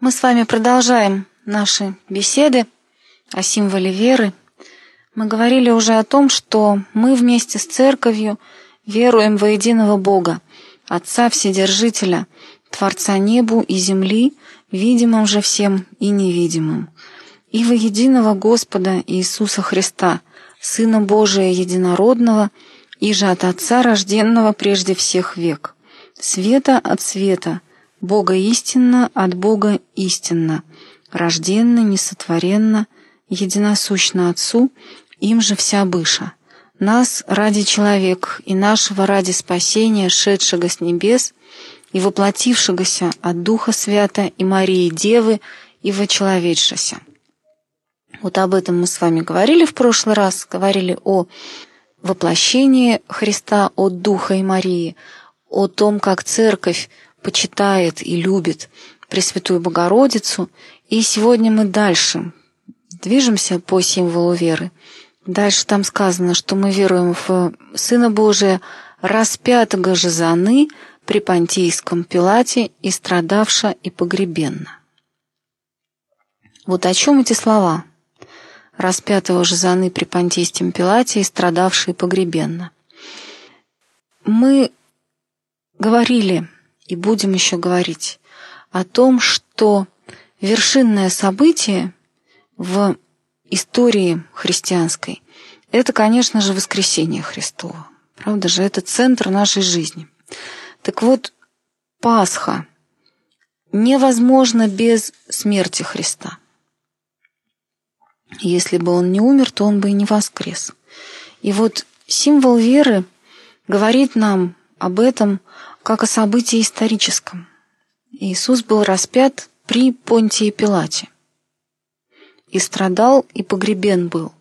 Мы с вами продолжаем наши беседы о символе веры. Мы говорили уже о том, что мы вместе с церковью веруем во единого Бога, Отца Вседержителя, Творца небу и земли, видимым же всем и невидимым, и во единого Господа Иисуса Христа, Сына Божия Единородного, и же от Отца, рожденного прежде всех век, света от света, Бога истинно от Бога истинно, рожденно, несотворенно, единосущно Отцу, им же вся быша. Нас ради человек и нашего ради спасения, шедшего с небес и воплотившегося от Духа Свята и Марии Девы и вочеловечшися. Вот об этом мы с вами говорили в прошлый раз, говорили о воплощении Христа от Духа и Марии, о том, как Церковь почитает и любит Пресвятую Богородицу. И сегодня мы дальше движемся по символу веры. Дальше там сказано, что мы веруем в Сына Божия, распятого же заны при Понтийском Пилате и страдавша и погребенна. Вот о чем эти слова? Распятого же заны при Понтийском Пилате и страдавший и погребенна. Мы говорили и будем еще говорить о том, что вершинное событие в истории христианской – это, конечно же, воскресение Христова. Правда же, это центр нашей жизни. Так вот, Пасха невозможно без смерти Христа. Если бы он не умер, то он бы и не воскрес. И вот символ веры говорит нам об этом, как о событии историческом. Иисус был распят при Понтии Пилате и страдал, и погребен был.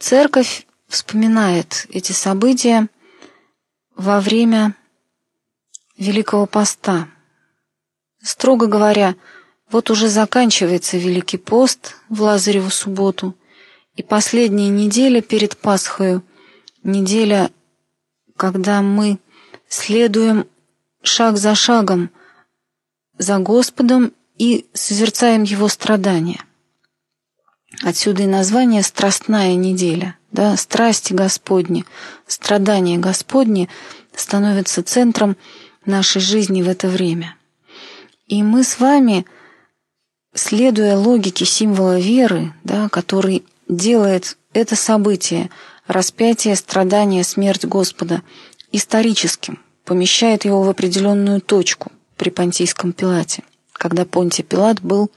Церковь вспоминает эти события во время Великого Поста. Строго говоря, вот уже заканчивается Великий пост в Лазареву субботу, и последняя неделя перед Пасхою, неделя, когда мы следуем шаг за шагом за Господом и созерцаем Его страдания. Отсюда и название «Страстная неделя». Да? Страсти Господни, страдания Господни становятся центром нашей жизни в это время. И мы с вами, следуя логике символа веры, да, который делает это событие, распятие, страдание, смерть Господа – историческим, помещает его в определенную точку при Понтийском Пилате, когда Понтий Пилат был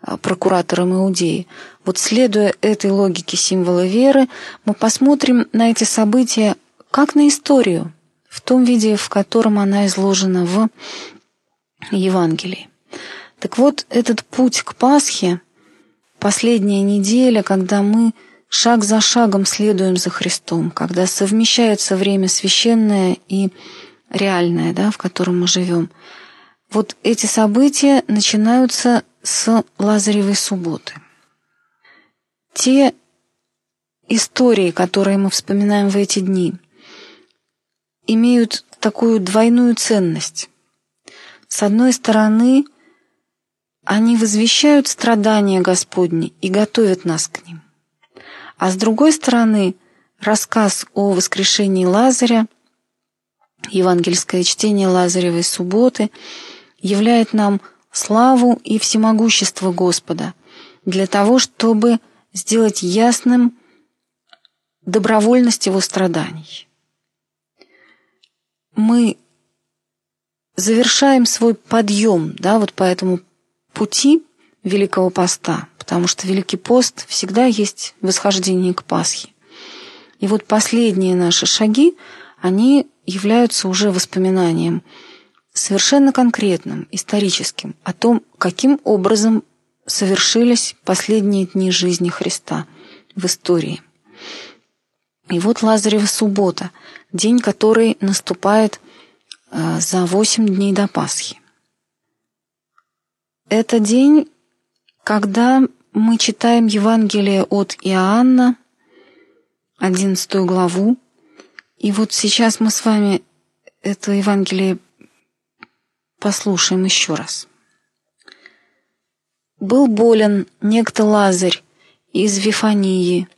а, прокуратором Иудеи. Вот следуя этой логике символа веры, мы посмотрим на эти события как на историю, в том виде, в котором она изложена в Евангелии. Так вот, этот путь к Пасхе, последняя неделя, когда мы шаг за шагом следуем за Христом, когда совмещается время священное и реальное, да, в котором мы живем. Вот эти события начинаются с Лазаревой субботы. Те истории, которые мы вспоминаем в эти дни, имеют такую двойную ценность. С одной стороны, они возвещают страдания Господни и готовят нас к ним. А с другой стороны, рассказ о воскрешении Лазаря, евангельское чтение Лазаревой субботы являет нам славу и всемогущество Господа для того, чтобы сделать ясным добровольность его страданий. Мы завершаем свой подъем да, вот по этому пути Великого Поста, потому что Великий пост всегда есть восхождение к Пасхе. И вот последние наши шаги, они являются уже воспоминанием совершенно конкретным, историческим, о том, каким образом совершились последние дни жизни Христа в истории. И вот Лазарева суббота, день, который наступает э, за восемь дней до Пасхи. Это день, когда мы читаем Евангелие от Иоанна, 11 главу. И вот сейчас мы с вами это Евангелие послушаем еще раз. Был болен некто Лазарь из Вифании,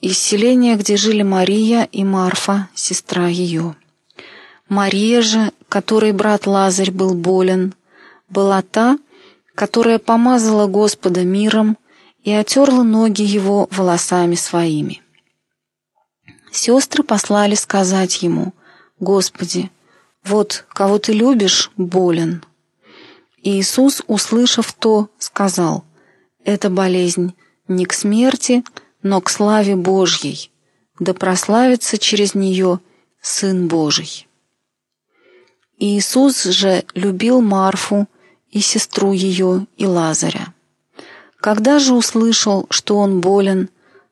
из селения, где жили Мария и Марфа, сестра ее. Мария же, которой брат Лазарь был болен, была та, которая помазала Господа миром и отерла ноги его волосами своими. Сестры послали сказать ему, «Господи, вот кого ты любишь, болен». И Иисус, услышав то, сказал, «Эта болезнь не к смерти, но к славе Божьей, да прославится через нее Сын Божий». Иисус же любил Марфу и сестру ее и Лазаря. Когда же услышал, что он болен,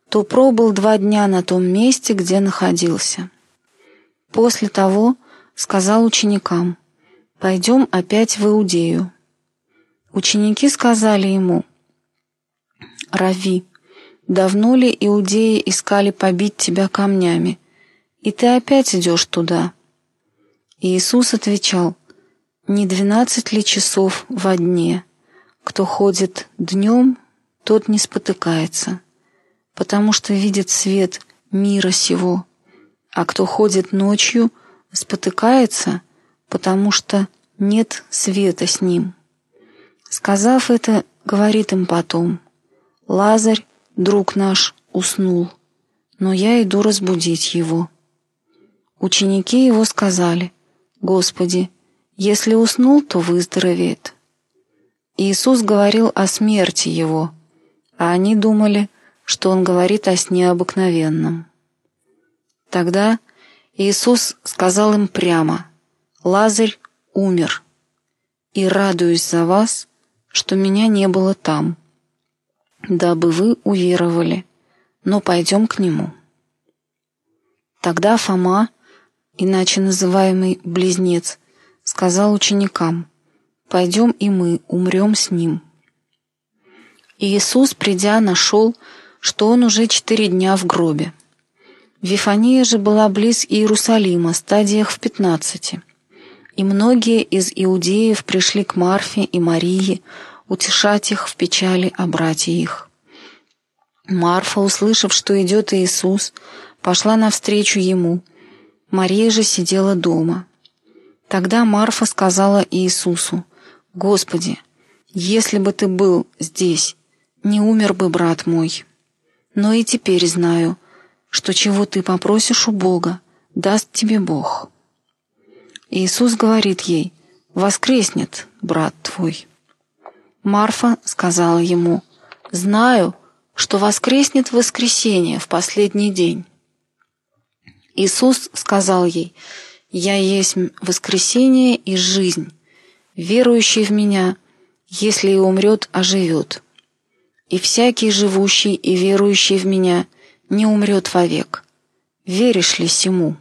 то пробыл два дня на том месте, где находился. После того сказал ученикам, «Пойдем опять в Иудею». Ученики сказали ему, «Рави, давно ли иудеи искали побить тебя камнями, и ты опять идешь туда?» Иисус отвечал, «Не двенадцать ли часов во дне? Кто ходит днем, тот не спотыкается, потому что видит свет мира сего, а кто ходит ночью, спотыкается, потому что нет света с ним». Сказав это, говорит им потом, «Лазарь, друг наш, уснул, но я иду разбудить его». Ученики его сказали, «Господи, если уснул, то выздоровеет». Иисус говорил о смерти его, а они думали, что он говорит о сне обыкновенном. Тогда Иисус сказал им прямо, «Лазарь умер, и радуюсь за вас, что меня не было там, дабы вы уверовали, но пойдем к нему». Тогда Фома, иначе называемый Близнец, сказал ученикам, «Пойдем и мы умрем с ним». И Иисус, придя, нашел, что он уже четыре дня в гробе. Вифания же была близ Иерусалима, стадиях в пятнадцати. И многие из иудеев пришли к Марфе и Марии утешать их в печали о брате их. Марфа, услышав, что идет Иисус, пошла навстречу ему – Мария же сидела дома. Тогда Марфа сказала Иисусу, «Господи, если бы ты был здесь, не умер бы брат мой. Но и теперь знаю, что чего ты попросишь у Бога, даст тебе Бог». Иисус говорит ей, «Воскреснет брат твой». Марфа сказала ему, «Знаю, что воскреснет в воскресенье в последний день». Иисус сказал ей, «Я есть воскресение и жизнь. Верующий в Меня, если и умрет, оживет. И всякий живущий и верующий в Меня не умрет вовек. Веришь ли сему?»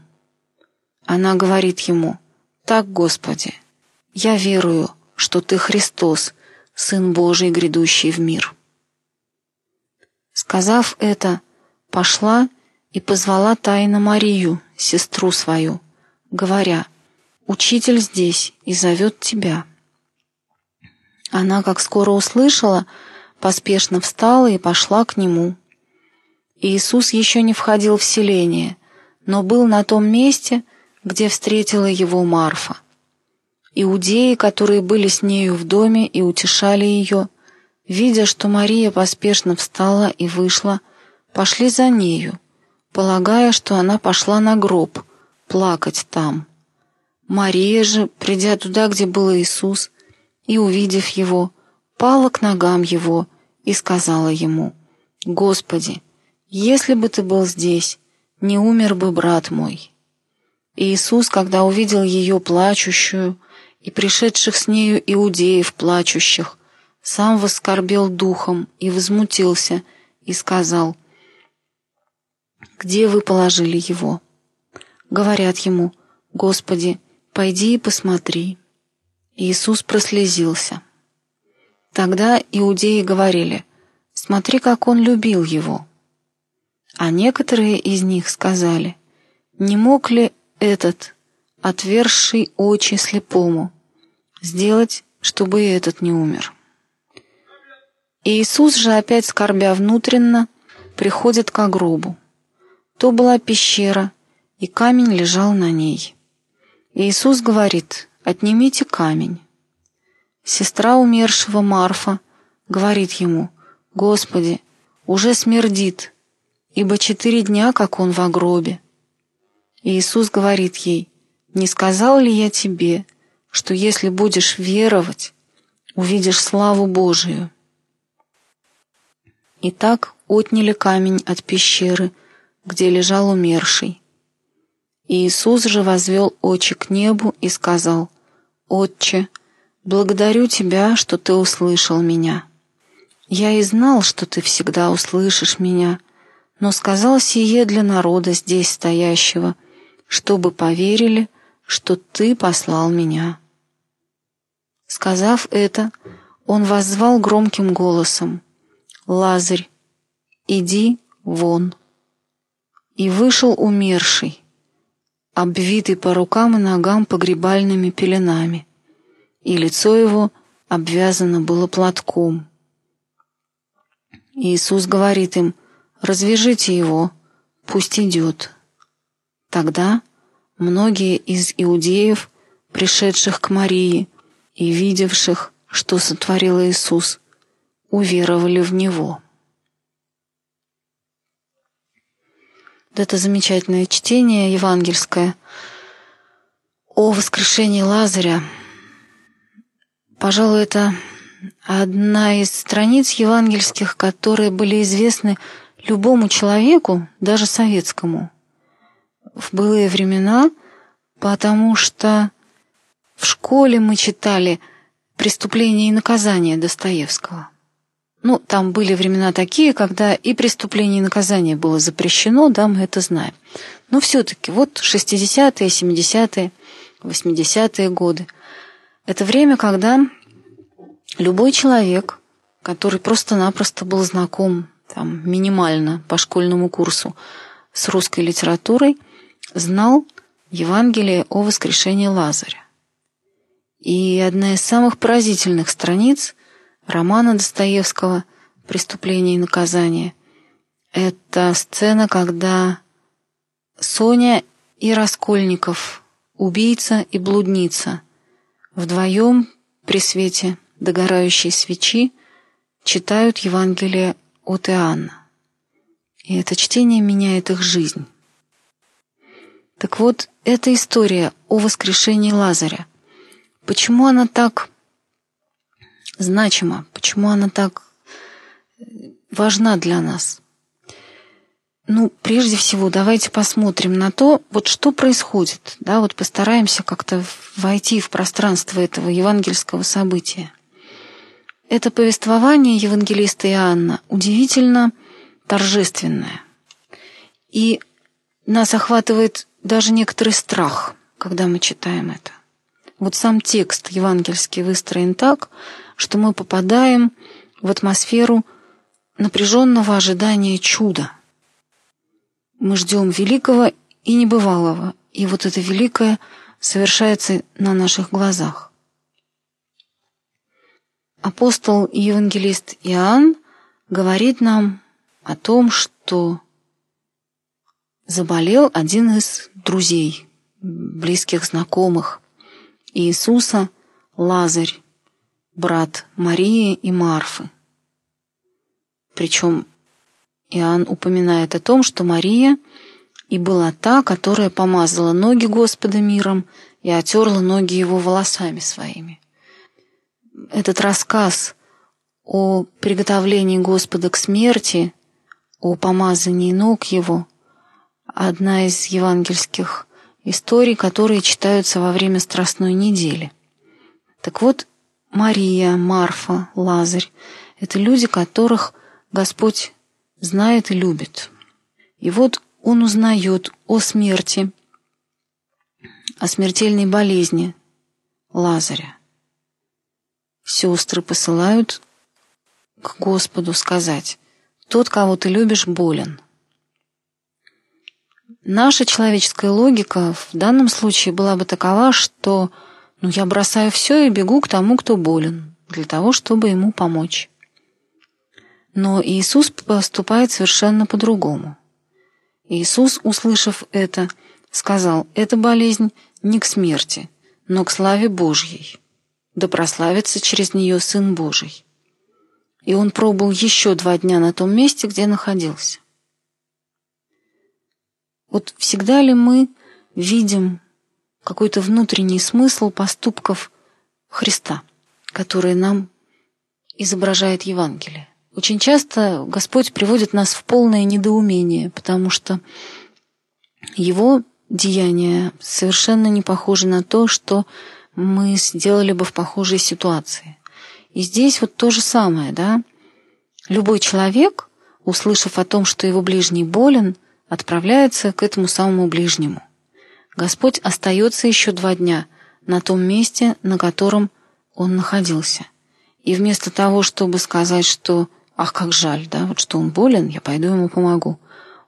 Она говорит ему, «Так, Господи, я верую, что Ты Христос, Сын Божий, грядущий в мир». Сказав это, пошла и позвала тайно Марию, сестру свою, говоря, «Учитель здесь и зовет тебя». Она, как скоро услышала, поспешно встала и пошла к нему. Иисус еще не входил в селение, но был на том месте, где встретила его Марфа. Иудеи, которые были с нею в доме и утешали ее, видя, что Мария поспешно встала и вышла, пошли за нею, полагая, что она пошла на гроб, плакать там. Мария же, придя туда, где был Иисус, и увидев его, пала к ногам его и сказала ему, «Господи, если бы ты был здесь, не умер бы брат мой». Иисус, когда увидел ее плачущую и пришедших с нею иудеев плачущих, сам воскорбел духом и возмутился и сказал, где вы положили его?» Говорят ему, «Господи, пойди и посмотри». Иисус прослезился. Тогда иудеи говорили, «Смотри, как он любил его». А некоторые из них сказали, «Не мог ли этот, отверший очи слепому, сделать, чтобы и этот не умер?» Иисус же, опять скорбя внутренно, приходит к гробу. То была пещера, и камень лежал на ней. Иисус говорит, «Отнимите камень». Сестра умершего Марфа говорит ему, «Господи, уже смердит, ибо четыре дня, как он в гробе». Иисус говорит ей, «Не сказал ли я тебе, что если будешь веровать, увидишь славу Божию?» И так отняли камень от пещеры, где лежал умерший. Иисус же возвел очи к небу и сказал, «Отче, благодарю Тебя, что Ты услышал меня. Я и знал, что Ты всегда услышишь меня, но сказал сие для народа здесь стоящего, чтобы поверили, что Ты послал меня». Сказав это, Он воззвал громким голосом, Лазарь, иди вон. И вышел умерший, обвитый по рукам и ногам погребальными пеленами, и лицо его обвязано было платком. Иисус говорит им, «Развяжите его, пусть идет». Тогда многие из иудеев, пришедших к Марии и видевших, что сотворил Иисус, уверовали в Него. Вот это замечательное чтение евангельское о воскрешении Лазаря. Пожалуй, это одна из страниц евангельских, которые были известны любому человеку, даже советскому, в былые времена, потому что в школе мы читали «Преступление и наказание» Достоевского – ну, там были времена такие, когда и преступление, и наказание было запрещено, да, мы это знаем. Но все-таки вот 60-е, 70-е, 80-е годы. Это время, когда любой человек, который просто-напросто был знаком там, минимально по школьному курсу с русской литературой, знал Евангелие о воскрешении Лазаря. И одна из самых поразительных страниц романа Достоевского «Преступление и наказание». Это сцена, когда Соня и Раскольников, убийца и блудница, вдвоем при свете догорающей свечи читают Евангелие от Иоанна. И это чтение меняет их жизнь. Так вот, эта история о воскрешении Лазаря. Почему она так значима, почему она так важна для нас. Ну, прежде всего, давайте посмотрим на то, вот что происходит, да, вот постараемся как-то войти в пространство этого евангельского события. Это повествование евангелиста Иоанна удивительно торжественное. И нас охватывает даже некоторый страх, когда мы читаем это. Вот сам текст евангельский выстроен так, что мы попадаем в атмосферу напряженного ожидания чуда. Мы ждем великого и небывалого, и вот это великое совершается на наших глазах. Апостол и евангелист Иоанн говорит нам о том, что заболел один из друзей, близких знакомых Иисуса, Лазарь, брат Марии и Марфы. Причем Иоанн упоминает о том, что Мария и была та, которая помазала ноги Господа миром и отерла ноги его волосами своими. Этот рассказ о приготовлении Господа к смерти, о помазании ног его, одна из евангельских историй, которые читаются во время Страстной недели. Так вот, Мария, Марфа, Лазарь – это люди, которых Господь знает и любит. И вот он узнает о смерти, о смертельной болезни Лазаря. Сестры посылают к Господу сказать, «Тот, кого ты любишь, болен». Наша человеческая логика в данном случае была бы такова, что – но я бросаю все и бегу к тому, кто болен, для того, чтобы ему помочь. Но Иисус поступает совершенно по-другому. Иисус, услышав это, сказал, «Эта болезнь не к смерти, но к славе Божьей, да прославится через нее Сын Божий». И он пробыл еще два дня на том месте, где находился. Вот всегда ли мы видим какой-то внутренний смысл поступков Христа, которые нам изображает Евангелие? Очень часто Господь приводит нас в полное недоумение, потому что Его деяния совершенно не похожи на то, что мы сделали бы в похожей ситуации. И здесь вот то же самое, да? Любой человек, услышав о том, что его ближний болен, отправляется к этому самому ближнему. Господь остается еще два дня на том месте, на котором он находился. И вместо того, чтобы сказать, что ах, как жаль, да, вот что он болен, я пойду ему помогу.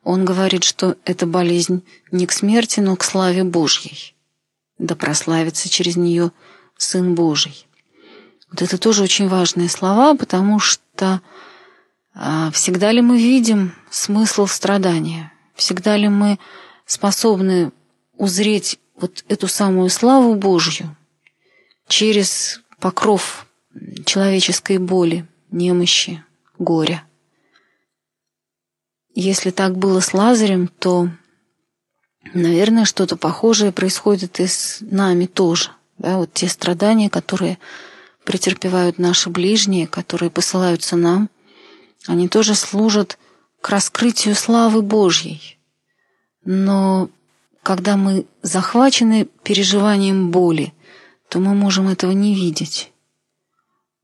Он говорит, что эта болезнь не к смерти, но к славе Божьей. Да прославится через нее Сын Божий. Вот это тоже очень важные слова, потому что а, всегда ли мы видим смысл страдания? Всегда ли мы способны узреть вот эту самую славу Божью через покров человеческой боли, немощи, горя. Если так было с Лазарем, то, наверное, что-то похожее происходит и с нами тоже. Да, вот те страдания, которые претерпевают наши ближние, которые посылаются нам, они тоже служат к раскрытию славы Божьей. Но когда мы захвачены переживанием боли, то мы можем этого не видеть.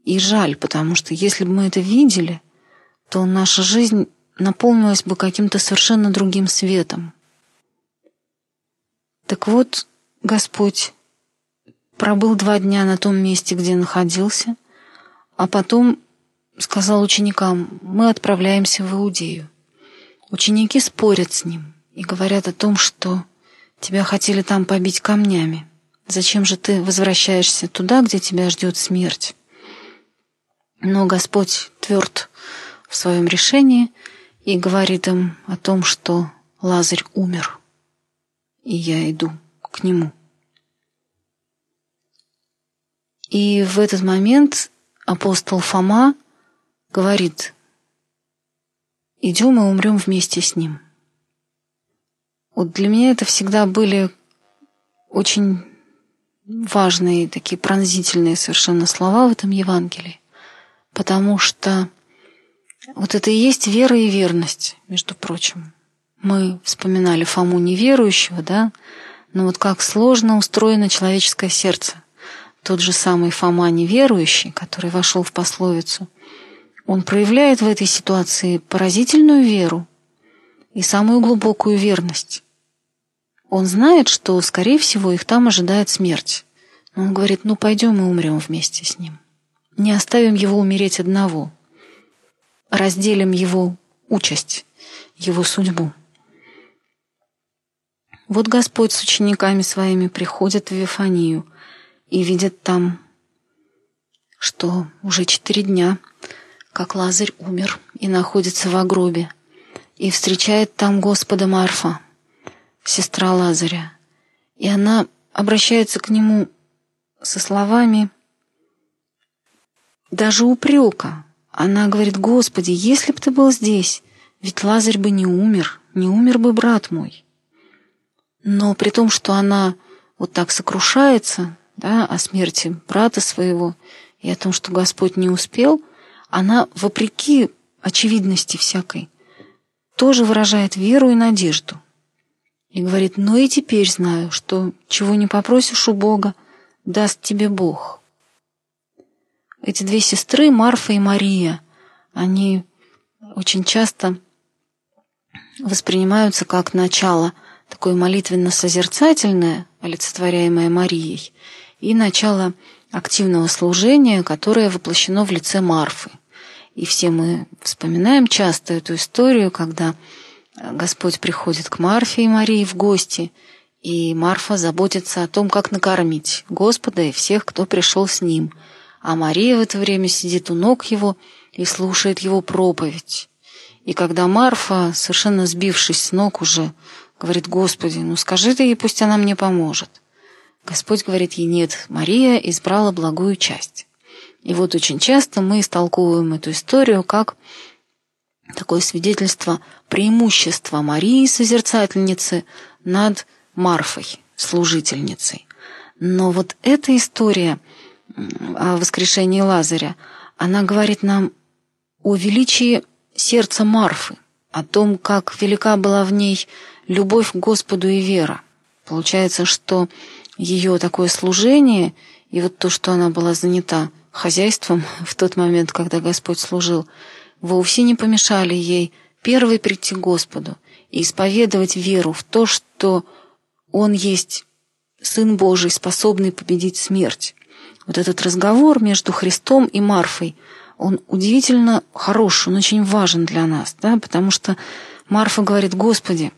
И жаль, потому что если бы мы это видели, то наша жизнь наполнилась бы каким-то совершенно другим светом. Так вот, Господь пробыл два дня на том месте, где находился, а потом сказал ученикам, мы отправляемся в Иудею. Ученики спорят с ним и говорят о том, что тебя хотели там побить камнями. Зачем же ты возвращаешься туда, где тебя ждет смерть? Но Господь тверд в своем решении и говорит им о том, что Лазарь умер, и я иду к нему. И в этот момент апостол Фома говорит, идем и умрем вместе с ним. Вот для меня это всегда были очень важные, такие пронзительные совершенно слова в этом Евангелии, потому что вот это и есть вера и верность, между прочим. Мы вспоминали Фому неверующего, да, но вот как сложно устроено человеческое сердце. Тот же самый Фома неверующий, который вошел в пословицу, он проявляет в этой ситуации поразительную веру и самую глубокую верность. Он знает, что, скорее всего, их там ожидает смерть. Но он говорит, ну пойдем и умрем вместе с ним. Не оставим его умереть одного – разделим его участь, его судьбу. Вот Господь с учениками своими приходит в Вифанию и видит там, что уже четыре дня, как Лазарь умер и находится в гробе, и встречает там Господа Марфа, сестра Лазаря, и она обращается к нему со словами даже упрека, она говорит, Господи, если бы ты был здесь, ведь Лазарь бы не умер, не умер бы брат мой. Но при том, что она вот так сокрушается да, о смерти брата своего и о том, что Господь не успел, она, вопреки очевидности всякой, тоже выражает веру и надежду. И говорит, но и теперь знаю, что чего не попросишь у Бога, даст тебе Бог. Эти две сестры, Марфа и Мария, они очень часто воспринимаются как начало такое молитвенно-созерцательное, олицетворяемое Марией, и начало активного служения, которое воплощено в лице Марфы. И все мы вспоминаем часто эту историю, когда Господь приходит к Марфе и Марии в гости, и Марфа заботится о том, как накормить Господа и всех, кто пришел с ним – а Мария в это время сидит у ног его и слушает его проповедь. И когда Марфа, совершенно сбившись с ног уже, говорит, «Господи, ну скажи ты ей, пусть она мне поможет». Господь говорит ей, «Нет, Мария избрала благую часть». И вот очень часто мы истолковываем эту историю как такое свидетельство преимущества Марии, созерцательницы, над Марфой, служительницей. Но вот эта история о воскрешении Лазаря, она говорит нам о величии сердца Марфы, о том, как велика была в ней любовь к Господу и вера. Получается, что ее такое служение и вот то, что она была занята хозяйством в тот момент, когда Господь служил, вовсе не помешали ей первой прийти к Господу и исповедовать веру в то, что Он есть Сын Божий, способный победить смерть. Вот этот разговор между Христом и Марфой, он удивительно хорош, он очень важен для нас, да, потому что Марфа говорит, «Господи,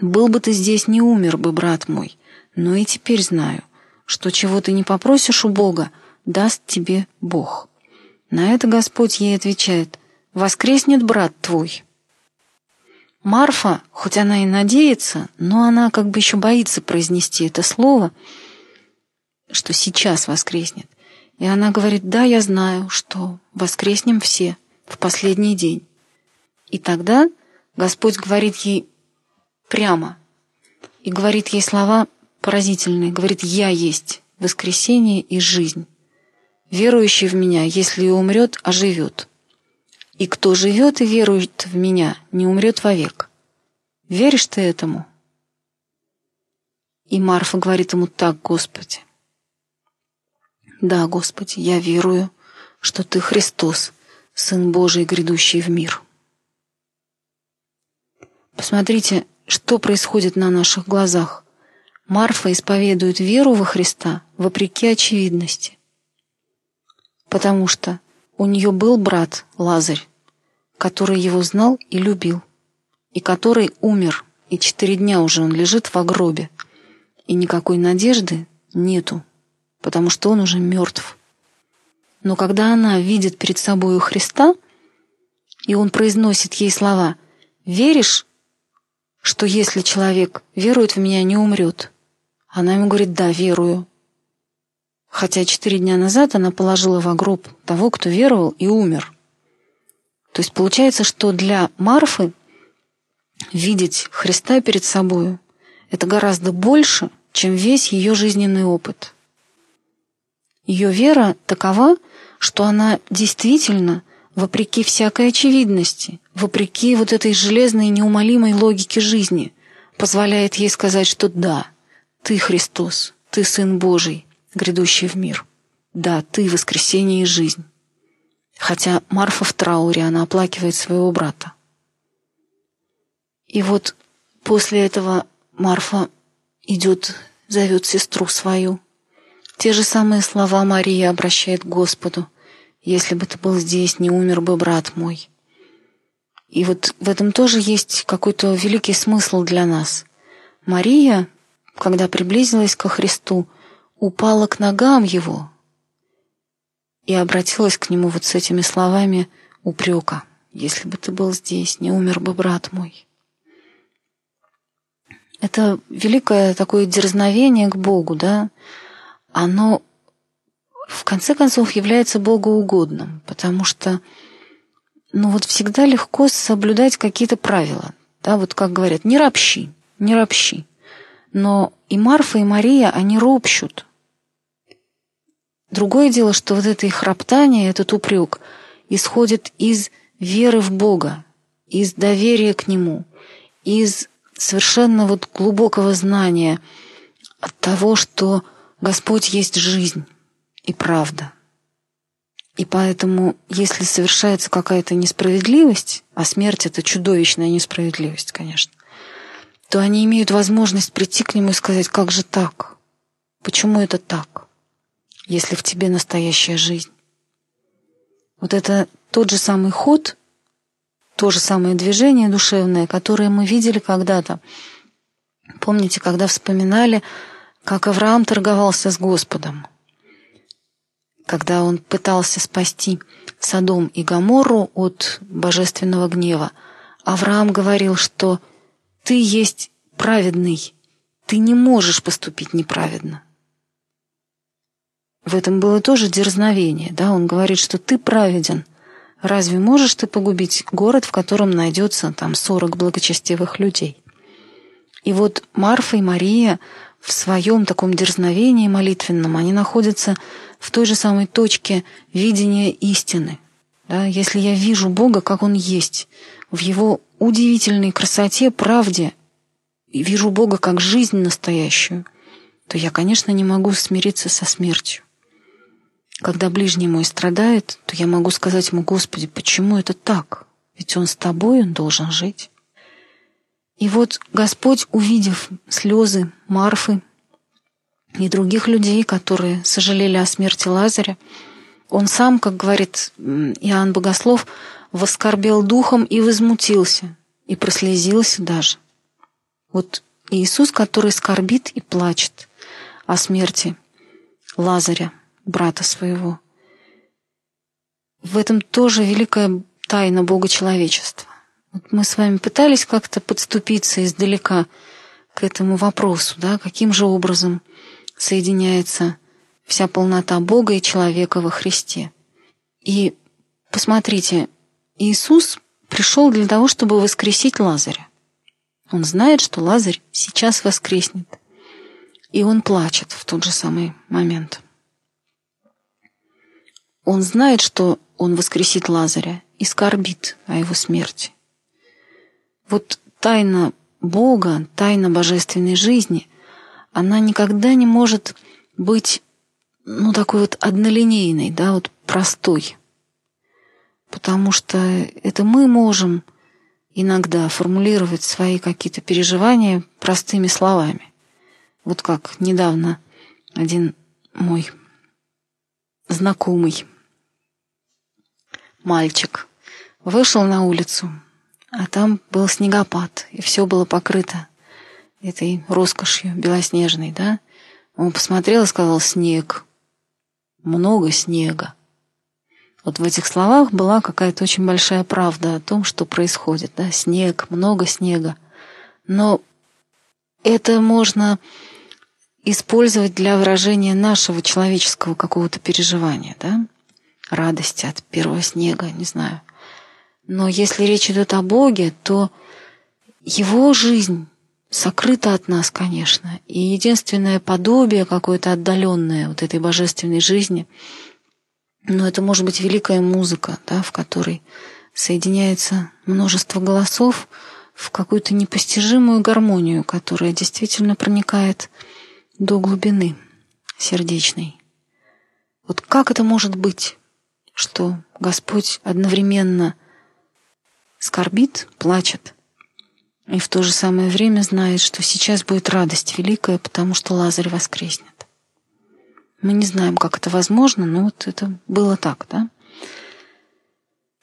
был бы ты здесь, не умер бы, брат мой, но и теперь знаю, что чего ты не попросишь у Бога, даст тебе Бог». На это Господь ей отвечает, «Воскреснет брат твой». Марфа, хоть она и надеется, но она как бы еще боится произнести это слово, что сейчас воскреснет. И она говорит, да, я знаю, что воскреснем все в последний день. И тогда Господь говорит ей прямо и говорит ей слова поразительные. Говорит, я есть воскресение и жизнь. Верующий в меня, если и умрет, оживет. И кто живет и верует в меня, не умрет вовек. Веришь ты этому? И Марфа говорит ему так, Господи. Да, Господи, я верую, что Ты Христос, Сын Божий, грядущий в мир. Посмотрите, что происходит на наших глазах. Марфа исповедует веру во Христа вопреки очевидности. Потому что у нее был брат Лазарь, который его знал и любил, и который умер, и четыре дня уже он лежит в гробе, и никакой надежды нету, потому что он уже мертв. Но когда она видит перед собой Христа, и он произносит ей слова «Веришь, что если человек верует в меня, не умрет?» Она ему говорит «Да, верую». Хотя четыре дня назад она положила в гроб того, кто веровал и умер – то есть получается, что для Марфы видеть Христа перед собою – это гораздо больше, чем весь ее жизненный опыт. Ее вера такова, что она действительно, вопреки всякой очевидности, вопреки вот этой железной неумолимой логике жизни, позволяет ей сказать, что да, ты Христос, ты Сын Божий, грядущий в мир. Да, ты воскресение и жизнь. Хотя Марфа в трауре, она оплакивает своего брата. И вот после этого Марфа идет, зовет сестру свою. Те же самые слова Мария обращает к Господу. «Если бы ты был здесь, не умер бы брат мой». И вот в этом тоже есть какой-то великий смысл для нас. Мария, когда приблизилась ко Христу, упала к ногам Его, и обратилась к нему вот с этими словами упрека. «Если бы ты был здесь, не умер бы брат мой». Это великое такое дерзновение к Богу, да, оно в конце концов является богоугодным, потому что ну вот всегда легко соблюдать какие-то правила. Да, вот как говорят, не ропщи, не ропщи. Но и Марфа, и Мария, они ропщут. Другое дело, что вот это их роптание, этот упрек, исходит из веры в Бога, из доверия к Нему, из совершенно вот глубокого знания от того, что Господь есть жизнь и правда. И поэтому, если совершается какая-то несправедливость, а смерть — это чудовищная несправедливость, конечно, то они имеют возможность прийти к Нему и сказать, как же так? Почему это так? Если в тебе настоящая жизнь. Вот это тот же самый ход, то же самое движение душевное, которое мы видели когда-то. Помните, когда вспоминали, как Авраам торговался с Господом? когда он пытался спасти Содом и Гоморру от божественного гнева, Авраам говорил, что «ты есть праведный, ты не можешь поступить неправедно». В этом было тоже дерзновение, да, он говорит, что ты праведен. Разве можешь ты погубить город, в котором найдется там 40 благочестивых людей? И вот Марфа и Мария в своем таком дерзновении молитвенном, они находятся в той же самой точке видения истины. Да? Если я вижу Бога, как Он есть, в Его удивительной красоте, правде, и вижу Бога как жизнь настоящую, то я, конечно, не могу смириться со смертью. Когда ближний мой страдает, то я могу сказать ему, Господи, почему это так? Ведь он с тобой, он должен жить. И вот Господь, увидев слезы Марфы и других людей, которые сожалели о смерти Лазаря, он сам, как говорит Иоанн Богослов, воскорбел духом и возмутился, и прослезился даже. Вот Иисус, который скорбит и плачет о смерти Лазаря, брата своего. В этом тоже великая тайна Бога человечества. Вот мы с вами пытались как-то подступиться издалека к этому вопросу, да, каким же образом соединяется вся полнота Бога и человека во Христе. И посмотрите, Иисус пришел для того, чтобы воскресить Лазаря. Он знает, что Лазарь сейчас воскреснет. И он плачет в тот же самый момент. Он знает, что он воскресит Лазаря и скорбит о его смерти. Вот тайна Бога, тайна божественной жизни, она никогда не может быть, ну, такой вот однолинейной, да, вот простой. Потому что это мы можем иногда формулировать свои какие-то переживания простыми словами. Вот как недавно один мой знакомый мальчик вышел на улицу, а там был снегопад, и все было покрыто этой роскошью белоснежной, да? Он посмотрел и сказал «снег». Много снега. Вот в этих словах была какая-то очень большая правда о том, что происходит. Да? Снег, много снега. Но это можно использовать для выражения нашего человеческого какого-то переживания, да? Радости от первого снега, не знаю. Но если речь идет о Боге, то его жизнь сокрыта от нас, конечно. И единственное подобие какое-то отдаленное вот этой божественной жизни, но это может быть великая музыка, да, в которой соединяется множество голосов в какую-то непостижимую гармонию, которая действительно проникает до глубины сердечной. Вот как это может быть, что Господь одновременно скорбит, плачет, и в то же самое время знает, что сейчас будет радость великая, потому что Лазарь воскреснет. Мы не знаем, как это возможно, но вот это было так, да?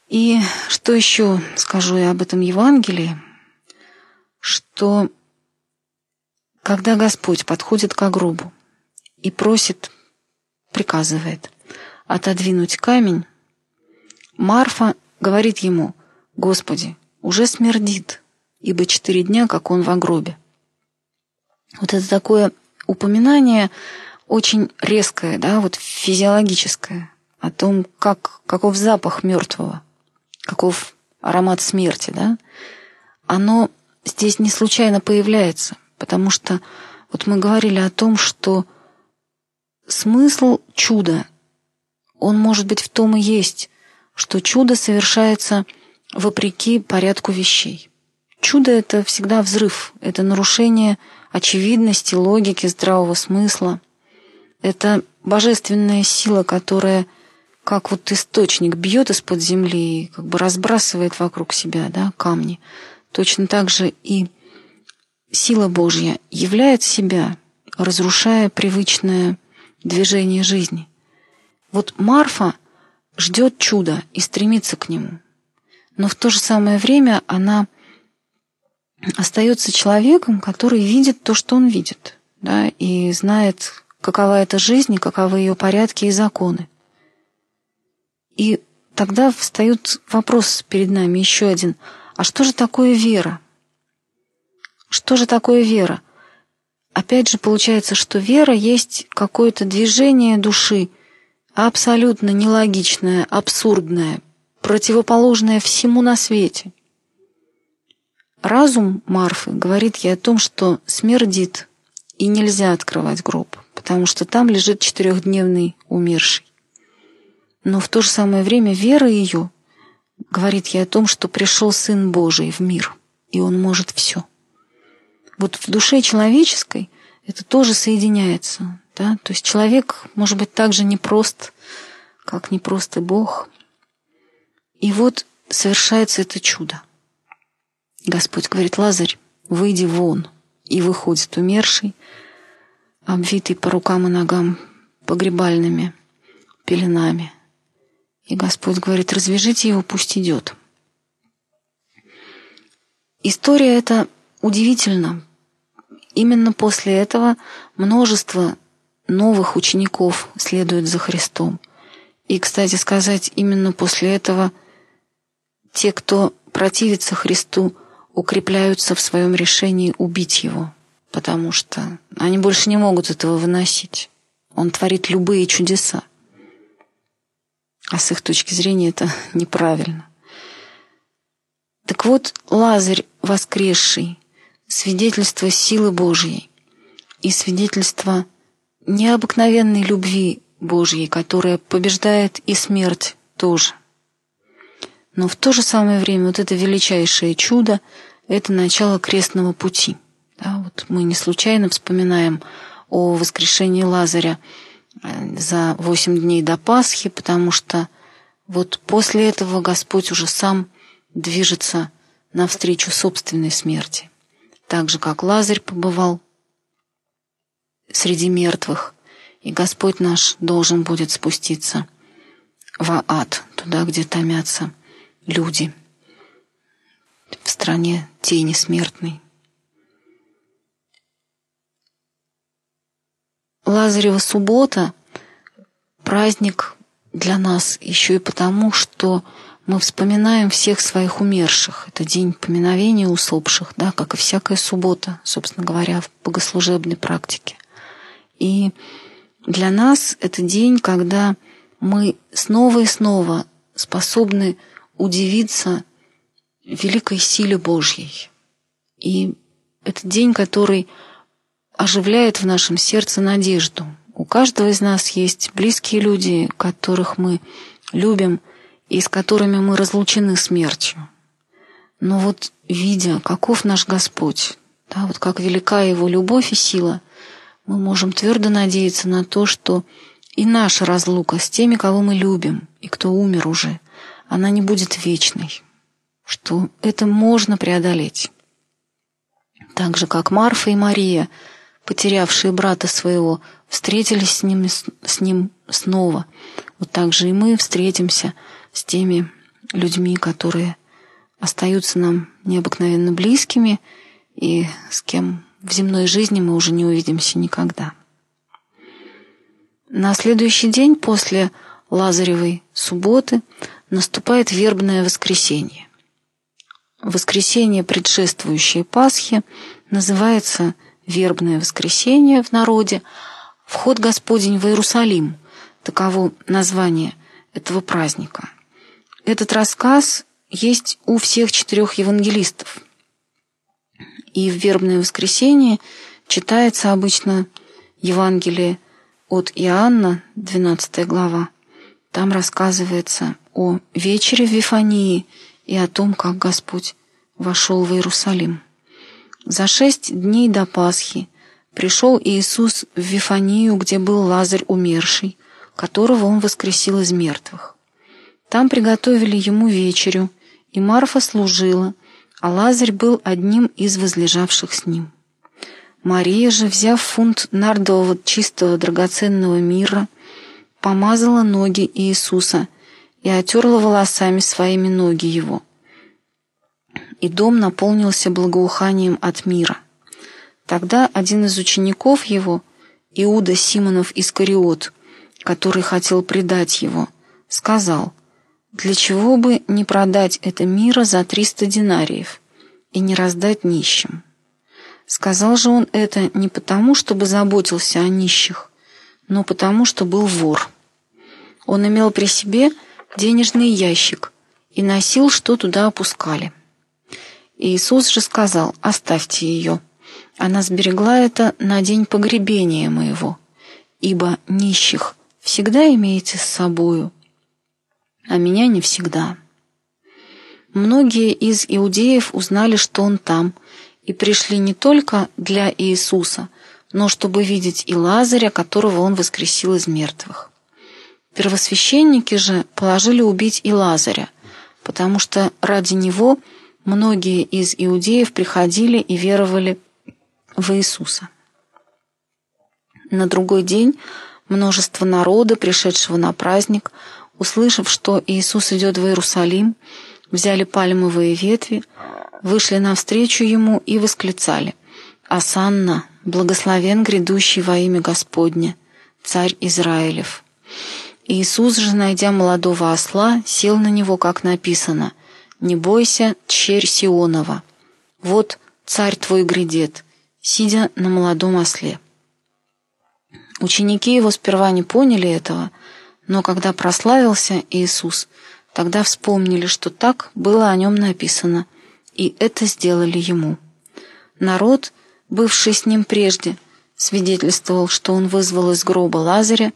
И что еще скажу я об этом Евангелии, что когда Господь подходит к гробу и просит, приказывает отодвинуть камень, Марфа говорит ему, Господи, уже смердит, ибо четыре дня, как он в гробе. Вот это такое упоминание очень резкое, да, вот физиологическое, о том, как, каков запах мертвого, каков аромат смерти, да, оно здесь не случайно появляется, потому что вот мы говорили о том, что смысл чуда, он может быть в том и есть, что чудо совершается вопреки порядку вещей. Чудо — это всегда взрыв, это нарушение очевидности, логики, здравого смысла. Это божественная сила, которая как вот источник бьет из-под земли и как бы разбрасывает вокруг себя да, камни. Точно так же и сила Божья являет себя, разрушая привычное движение жизни. Вот Марфа ждет чуда и стремится к нему но в то же самое время она остается человеком, который видит то, что он видит, да, и знает, какова эта жизнь и каковы ее порядки и законы. И тогда встает вопрос перед нами еще один. А что же такое вера? Что же такое вера? Опять же получается, что вера есть какое-то движение души, абсолютно нелогичное, абсурдное, противоположное всему на свете. Разум Марфы говорит ей о том, что смердит, и нельзя открывать гроб, потому что там лежит четырехдневный умерший. Но в то же самое время вера ее говорит ей о том, что пришел Сын Божий в мир, и Он может все. Вот в душе человеческой это тоже соединяется. Да? То есть человек может быть так же непрост, как непрост и Бог. И вот совершается это чудо. Господь говорит, Лазарь, выйди вон. И выходит умерший, обвитый по рукам и ногам погребальными пеленами. И Господь говорит, развяжите его, пусть идет. История эта удивительна. Именно после этого множество новых учеников следует за Христом. И, кстати сказать, именно после этого те, кто противится Христу, укрепляются в своем решении убить Его, потому что они больше не могут этого выносить. Он творит любые чудеса. А с их точки зрения это неправильно. Так вот, Лазарь воскресший, свидетельство силы Божьей и свидетельство необыкновенной любви Божьей, которая побеждает и смерть тоже. Но в то же самое время вот это величайшее чудо – это начало крестного пути. Да, вот мы не случайно вспоминаем о воскрешении Лазаря э, за восемь дней до Пасхи, потому что вот после этого Господь уже сам движется навстречу собственной смерти. Так же, как Лазарь побывал среди мертвых, и Господь наш должен будет спуститься в ад, туда, где томятся люди, в стране тени смертной. Лазарева суббота – праздник для нас еще и потому, что мы вспоминаем всех своих умерших. Это день поминовения усопших, да, как и всякая суббота, собственно говоря, в богослужебной практике. И для нас это день, когда мы снова и снова способны удивиться великой силе Божьей. И это день, который оживляет в нашем сердце надежду. У каждого из нас есть близкие люди, которых мы любим и с которыми мы разлучены смертью. Но вот видя, каков наш Господь, да, вот как велика Его любовь и сила, мы можем твердо надеяться на то, что и наша разлука с теми, кого мы любим, и кто умер уже, она не будет вечной, что это можно преодолеть. Так же, как Марфа и Мария, потерявшие брата своего, встретились с ним, с ним снова, вот так же и мы встретимся с теми людьми, которые остаются нам необыкновенно близкими и с кем в земной жизни мы уже не увидимся никогда. На следующий день после Лазаревой субботы наступает вербное воскресенье. Воскресенье, предшествующее Пасхе, называется вербное воскресенье в народе, вход Господень в Иерусалим, таково название этого праздника. Этот рассказ есть у всех четырех евангелистов. И в вербное воскресенье читается обычно Евангелие от Иоанна, 12 глава. Там рассказывается о вечере в Вифании и о том, как Господь вошел в Иерусалим. За шесть дней до Пасхи пришел Иисус в Вифанию, где был Лазарь умерший, которого он воскресил из мертвых. Там приготовили ему вечерю, и Марфа служила, а Лазарь был одним из возлежавших с ним. Мария же, взяв фунт нардового чистого драгоценного мира, помазала ноги Иисуса и отерла волосами своими ноги его. И дом наполнился благоуханием от мира. Тогда один из учеников его, Иуда Симонов Искариот, который хотел предать его, сказал, для чего бы не продать это мира за триста динариев и не раздать нищим? Сказал же он это не потому, чтобы заботился о нищих, но потому, что был вор. Он имел при себе денежный ящик и носил, что туда опускали. Иисус же сказал, оставьте ее. Она сберегла это на день погребения моего, ибо нищих всегда имеете с собою, а меня не всегда. Многие из иудеев узнали, что он там, и пришли не только для Иисуса, но чтобы видеть и Лазаря, которого он воскресил из мертвых. Первосвященники же положили убить и Лазаря, потому что ради него многие из иудеев приходили и веровали в Иисуса. На другой день множество народа, пришедшего на праздник, услышав, что Иисус идет в Иерусалим, взяли пальмовые ветви, вышли навстречу ему и восклицали «Асанна, благословен грядущий во имя Господне, царь Израилев». Иисус же, найдя молодого осла, сел на него, как написано «Не бойся, тщерь Сионова, вот царь твой грядет, сидя на молодом осле». Ученики его сперва не поняли этого, но когда прославился Иисус, тогда вспомнили, что так было о нем написано, и это сделали ему. Народ, бывший с ним прежде, свидетельствовал, что он вызвал из гроба Лазаря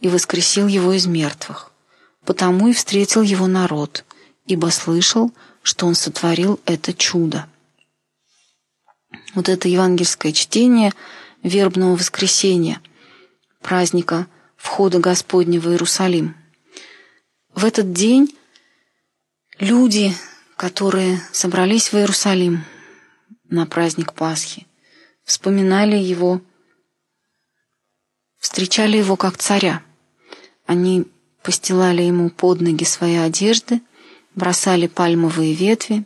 и воскресил его из мертвых. Потому и встретил его народ, ибо слышал, что он сотворил это чудо. Вот это евангельское чтение вербного воскресения, праздника входа Господня в Иерусалим. В этот день люди, которые собрались в Иерусалим на праздник Пасхи, вспоминали его, встречали его как царя. Они постилали ему под ноги свои одежды, бросали пальмовые ветви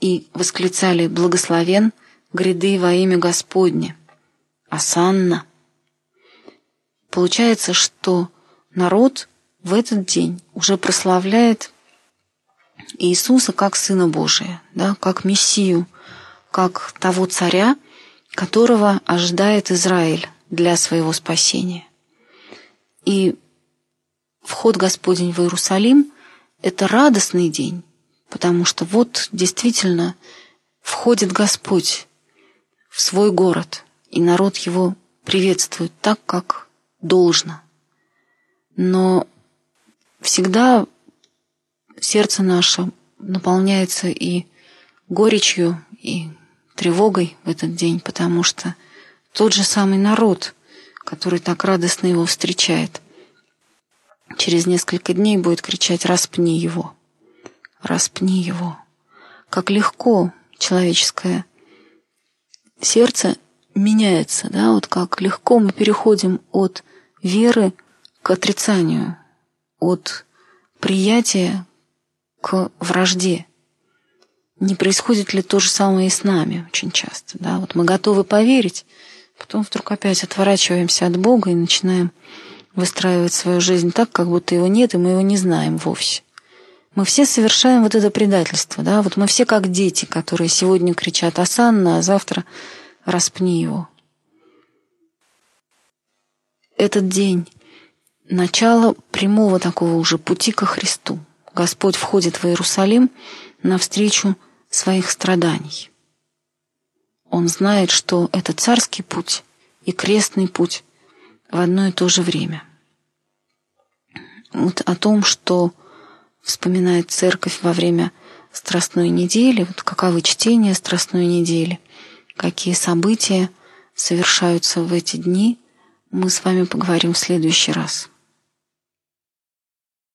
и восклицали «Благословен гряды во имя Господне! Асанна!» Получается, что народ в этот день уже прославляет Иисуса как Сына Божия, да, как Мессию, как того царя, которого ожидает Израиль для своего спасения. И вход Господень в Иерусалим – это радостный день, потому что вот действительно входит Господь в свой город, и народ его приветствует так, как должно. Но всегда сердце наше наполняется и горечью, и тревогой в этот день, потому что тот же самый народ, который так радостно его встречает, через несколько дней будет кричать «распни его! Распни его!» Как легко человеческое сердце меняется, да, вот как легко мы переходим от веры к отрицанию, от приятия к вражде. Не происходит ли то же самое и с нами очень часто? Да? Вот мы готовы поверить, потом вдруг опять отворачиваемся от Бога и начинаем выстраивать свою жизнь так, как будто его нет, и мы его не знаем вовсе. Мы все совершаем вот это предательство, да, вот мы все как дети, которые сегодня кричат «Асанна», а завтра «Распни его» этот день – начало прямого такого уже пути ко Христу. Господь входит в Иерусалим навстречу своих страданий. Он знает, что это царский путь и крестный путь в одно и то же время. Вот о том, что вспоминает церковь во время Страстной недели, вот каковы чтения Страстной недели, какие события совершаются в эти дни – мы с вами поговорим в следующий раз.